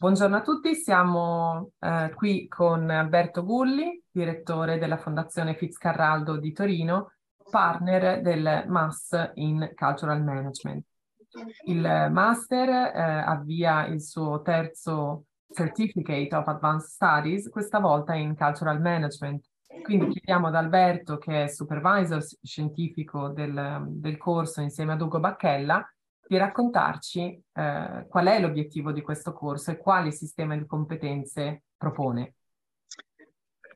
Buongiorno a tutti, siamo eh, qui con Alberto Gulli, direttore della Fondazione Fitzcarraldo di Torino, partner del MAS in Cultural Management. Il Master eh, avvia il suo terzo Certificate of Advanced Studies, questa volta in Cultural Management. Quindi chiediamo ad Alberto, che è supervisor scientifico del, del corso insieme ad Ugo Bacchella, di raccontarci eh, qual è l'obiettivo di questo corso e quali sistema di competenze propone.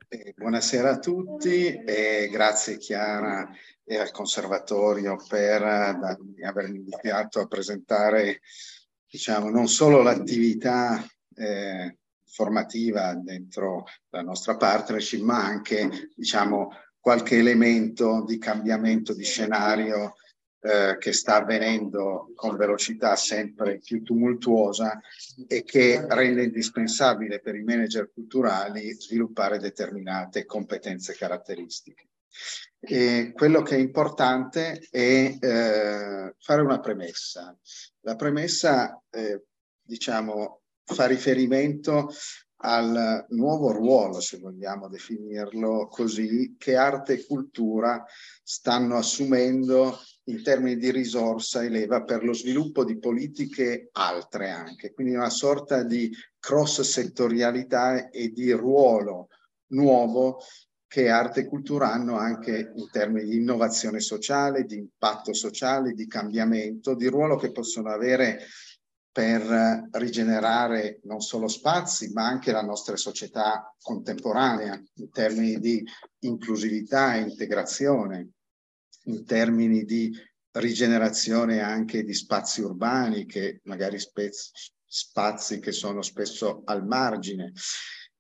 Eh, buonasera a tutti e grazie Chiara e al Conservatorio per uh, avermi invitato a presentare diciamo, non solo l'attività eh, formativa dentro la nostra partnership, ma anche diciamo, qualche elemento di cambiamento di scenario eh, che sta avvenendo con velocità sempre più tumultuosa e che rende indispensabile per i manager culturali sviluppare determinate competenze caratteristiche. E quello che è importante è eh, fare una premessa. La premessa, eh, diciamo, fa riferimento al nuovo ruolo, se vogliamo definirlo così, che arte e cultura stanno assumendo in termini di risorsa e leva per lo sviluppo di politiche altre anche, quindi una sorta di cross settorialità e di ruolo nuovo che arte e cultura hanno anche in termini di innovazione sociale, di impatto sociale, di cambiamento, di ruolo che possono avere per rigenerare non solo spazi, ma anche la nostra società contemporanea in termini di inclusività e integrazione, in termini di rigenerazione anche di spazi urbani che magari spazi che sono spesso al margine.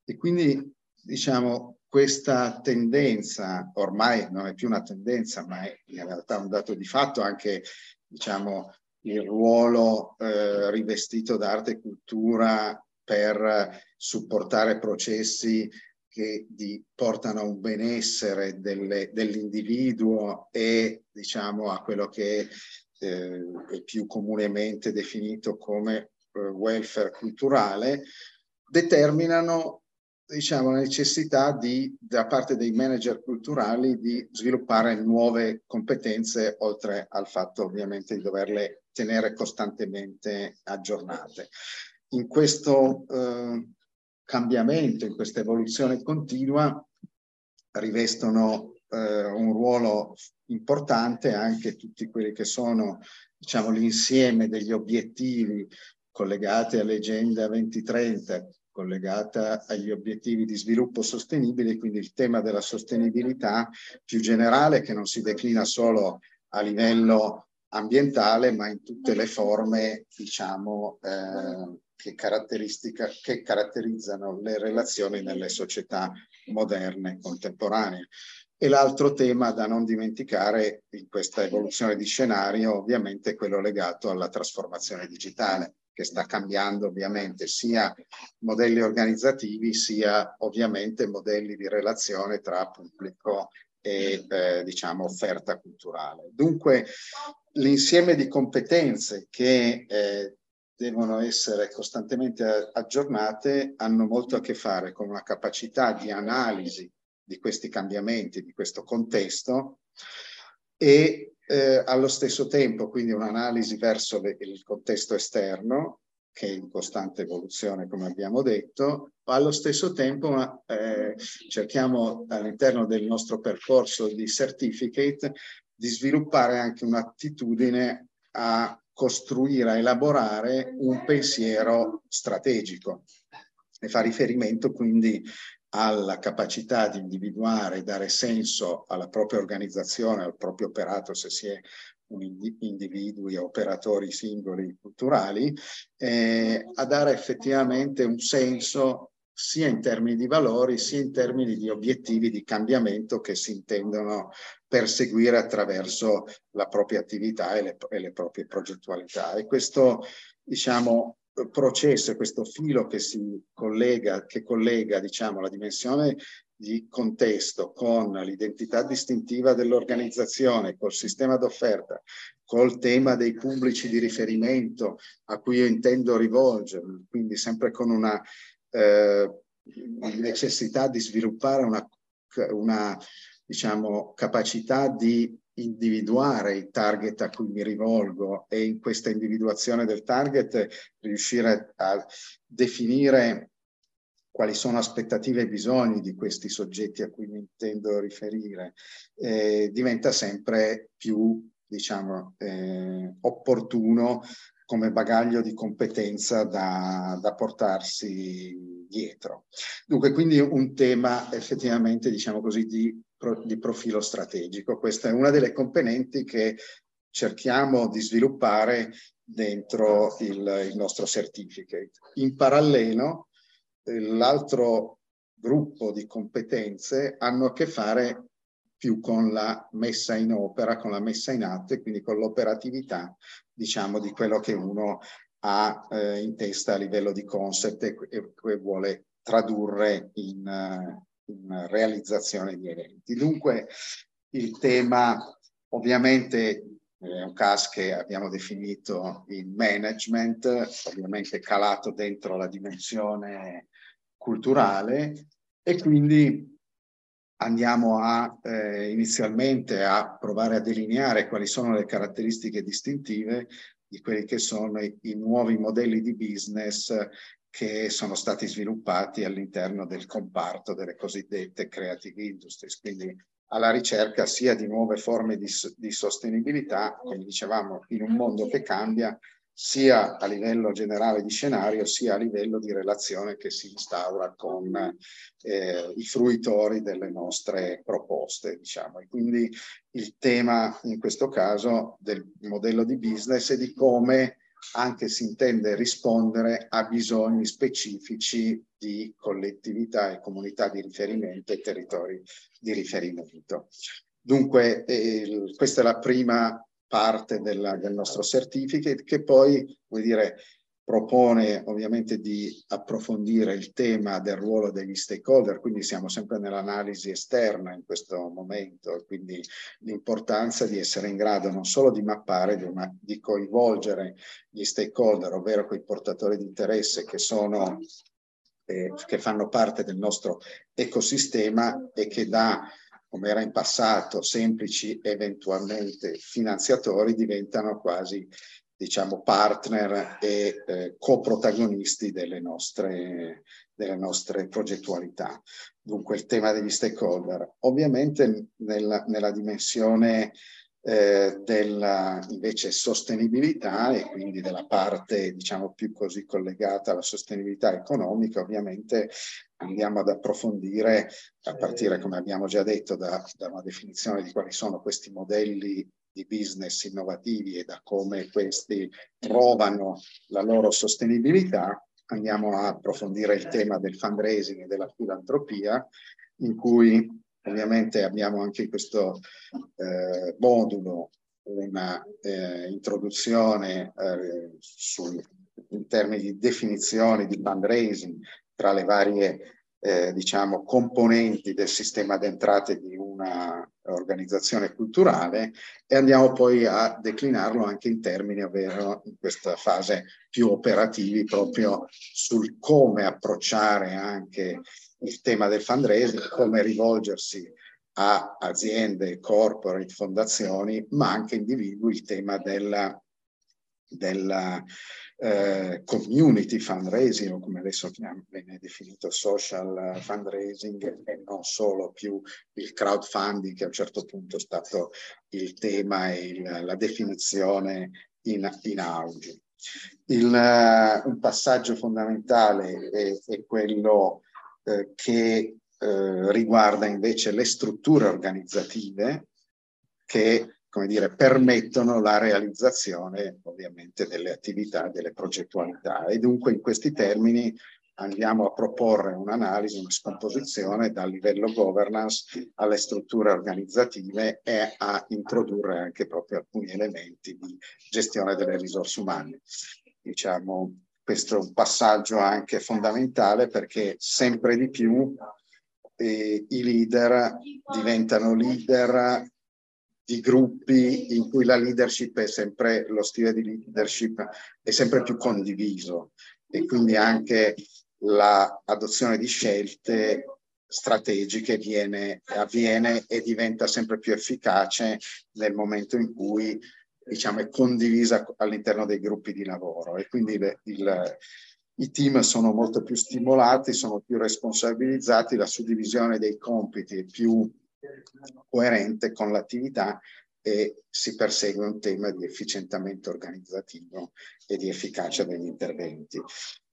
E quindi diciamo questa tendenza ormai non è più una tendenza, ma è in realtà un dato di fatto anche diciamo il ruolo eh, rivestito da arte e cultura per supportare processi che di, portano a un benessere dell'individuo e diciamo a quello che eh, è più comunemente definito come eh, welfare culturale, determinano diciamo, la necessità di, da parte dei manager culturali di sviluppare nuove competenze, oltre al fatto ovviamente di doverle tenere costantemente aggiornate. In questo eh, cambiamento, in questa evoluzione continua, rivestono eh, un ruolo importante anche tutti quelli che sono diciamo, l'insieme degli obiettivi collegati all'Agenda 2030, collegata agli obiettivi di sviluppo sostenibile, quindi il tema della sostenibilità più generale che non si declina solo a livello ambientale, ma in tutte le forme, diciamo, eh, che, che caratterizzano le relazioni nelle società moderne, contemporanee. E l'altro tema da non dimenticare in questa evoluzione di scenario ovviamente è quello legato alla trasformazione digitale che sta cambiando ovviamente sia modelli organizzativi sia ovviamente modelli di relazione tra pubblico e eh, diciamo offerta culturale. Dunque l'insieme di competenze che eh, devono essere costantemente aggiornate hanno molto a che fare con una capacità di analisi di questi cambiamenti, di questo contesto e eh, allo stesso tempo quindi un'analisi verso le, il contesto esterno che è in costante evoluzione come abbiamo detto, allo stesso tempo eh, cerchiamo all'interno del nostro percorso di certificate di sviluppare anche un'attitudine a costruire, a elaborare un pensiero strategico. E fa riferimento quindi alla capacità di individuare, dare senso alla propria organizzazione, al proprio operato, se si è un individui, operatori singoli culturali, eh, a dare effettivamente un senso sia in termini di valori sia in termini di obiettivi di cambiamento che si intendono perseguire attraverso la propria attività e le, e le proprie progettualità. E questo, diciamo, processo, questo filo che si collega, che collega diciamo, la dimensione di contesto con l'identità distintiva dell'organizzazione, col sistema d'offerta, col tema dei pubblici di riferimento a cui io intendo rivolgermi, quindi sempre con una eh, necessità di sviluppare una, una diciamo, capacità di individuare i target a cui mi rivolgo e in questa individuazione del target riuscire a definire quali sono aspettative e bisogni di questi soggetti a cui mi intendo riferire, eh, diventa sempre più, diciamo, eh, opportuno come bagaglio di competenza da, da, portarsi dietro. Dunque, quindi un tema effettivamente, diciamo così, di di profilo strategico. Questa è una delle componenti che cerchiamo di sviluppare dentro il, il nostro certificate. In parallelo, eh, l'altro gruppo di competenze hanno a che fare più con la messa in opera, con la messa in atto e quindi con l'operatività, diciamo, di quello che uno ha eh, in testa a livello di concept e, e vuole tradurre in, in realizzazione di eventi. Dunque il tema ovviamente è un caso che abbiamo definito in management, ovviamente calato dentro la dimensione culturale e quindi andiamo a eh, inizialmente a provare a delineare quali sono le caratteristiche distintive di quelli che sono i, i nuovi modelli di business che sono stati sviluppati all'interno del comparto delle cosiddette creative industries, quindi alla ricerca sia di nuove forme di, di sostenibilità, come dicevamo, in un mondo che cambia, sia a livello generale di scenario, sia a livello di relazione che si instaura con eh, i fruitori delle nostre proposte. Diciamo. E quindi il tema in questo caso del modello di business è di come anche si intende rispondere a bisogni specifici di collettività e comunità di riferimento e territori di riferimento. Dunque, eh, questa è la prima parte della, del nostro certificate che poi, vuol dire, propone ovviamente di approfondire il tema del ruolo degli stakeholder, quindi siamo sempre nell'analisi esterna in questo momento, quindi l'importanza di essere in grado non solo di mappare, ma di coinvolgere gli stakeholder, ovvero quei portatori di interesse che sono eh, che fanno parte del nostro ecosistema e che da come era in passato, semplici eventualmente finanziatori diventano quasi diciamo, partner e eh, coprotagonisti delle nostre, delle nostre progettualità. Dunque il tema degli stakeholder. Ovviamente nella, nella dimensione eh, della invece sostenibilità e quindi della parte diciamo più così collegata alla sostenibilità economica ovviamente andiamo ad approfondire a partire come abbiamo già detto da, da una definizione di quali sono questi modelli di business innovativi e da come questi trovano la loro sostenibilità, andiamo a approfondire il tema del fundraising e della filantropia, in cui ovviamente abbiamo anche in questo eh, modulo una eh, introduzione eh, sul, in termini di definizioni di fundraising tra le varie eh, diciamo, componenti del sistema d'entrate di una organizzazione culturale e andiamo poi a declinarlo anche in termini, ovvero in questa fase più operativi, proprio sul come approcciare anche il tema del fundraising, come rivolgersi a aziende, corporate, fondazioni, ma anche individui, il tema della, della eh, community fundraising o come adesso viene definito social fundraising e non solo più il crowdfunding che a un certo punto è stato il tema e il, la definizione in, in auge. Il, un passaggio fondamentale è, è quello uh, che uh, riguarda invece le strutture organizzative che come dire, permettono la realizzazione ovviamente delle attività, delle progettualità e dunque in questi termini andiamo a proporre un'analisi, una scomposizione dal livello governance alle strutture organizzative e a introdurre anche proprio alcuni elementi di gestione delle risorse umane. Diciamo, questo è un passaggio anche fondamentale perché sempre di più eh, i leader diventano leader di gruppi in cui la leadership è sempre, lo stile di leadership è sempre più condiviso e quindi anche l'adozione di scelte strategiche viene, avviene e diventa sempre più efficace nel momento in cui diciamo, è condivisa all'interno dei gruppi di lavoro e quindi le, il, i team sono molto più stimolati, sono più responsabilizzati, la suddivisione dei compiti è più coerente con l'attività e si persegue un tema di efficientamento organizzativo e di efficacia degli interventi.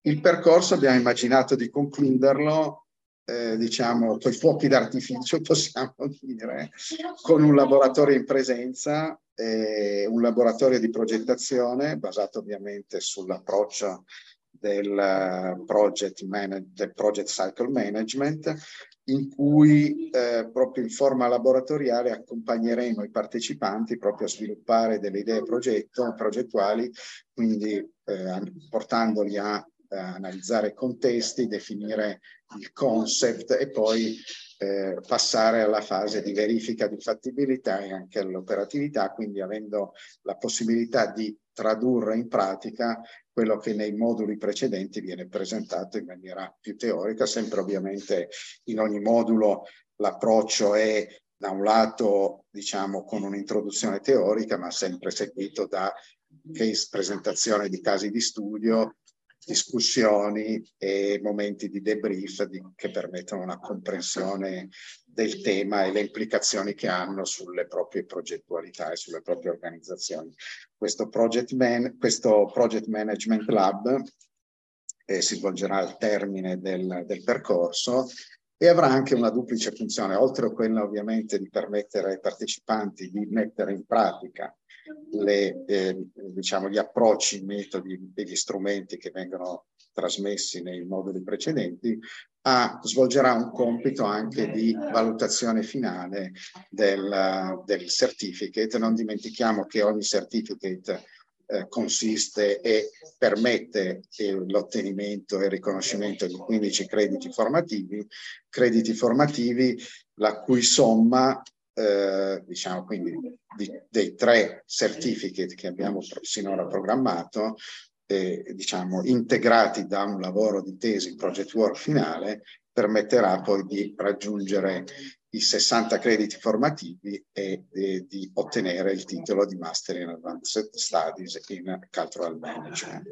Il percorso abbiamo immaginato di concluderlo eh, diciamo, con i fuochi d'artificio, possiamo dire, con un laboratorio in presenza, eh, un laboratorio di progettazione basato ovviamente sull'approccio del project, man- del project cycle management, in cui eh, proprio in forma laboratoriale accompagneremo i partecipanti proprio a sviluppare delle idee progetto, progettuali, quindi eh, portandoli a eh, analizzare contesti, definire il concept e poi eh, passare alla fase di verifica di fattibilità e anche all'operatività, quindi avendo la possibilità di tradurre in pratica quello che nei moduli precedenti viene presentato in maniera più teorica, sempre ovviamente in ogni modulo l'approccio è da un lato diciamo con un'introduzione teorica ma sempre seguito da case presentazione di casi di studio discussioni e momenti di debrief di, che permettono una comprensione del tema e le implicazioni che hanno sulle proprie progettualità e sulle proprie organizzazioni. Questo Project, man, questo project Management Lab eh, si svolgerà al termine del, del percorso e avrà anche una duplice funzione, oltre a quella ovviamente di permettere ai partecipanti di mettere in pratica le, eh, diciamo, gli approcci, i metodi e gli strumenti che vengono trasmessi nei moduli precedenti, a, svolgerà un compito anche di valutazione finale del, del certificate. Non dimentichiamo che ogni certificate eh, consiste e permette l'ottenimento e il riconoscimento di 15 crediti formativi, crediti formativi la cui somma eh, diciamo quindi di, dei tre certificate che abbiamo sinora programmato, eh, diciamo integrati da un lavoro di tesi project work finale, permetterà poi di raggiungere i 60 crediti formativi e, e di ottenere il titolo di Master in Advanced Studies in Cultural Management.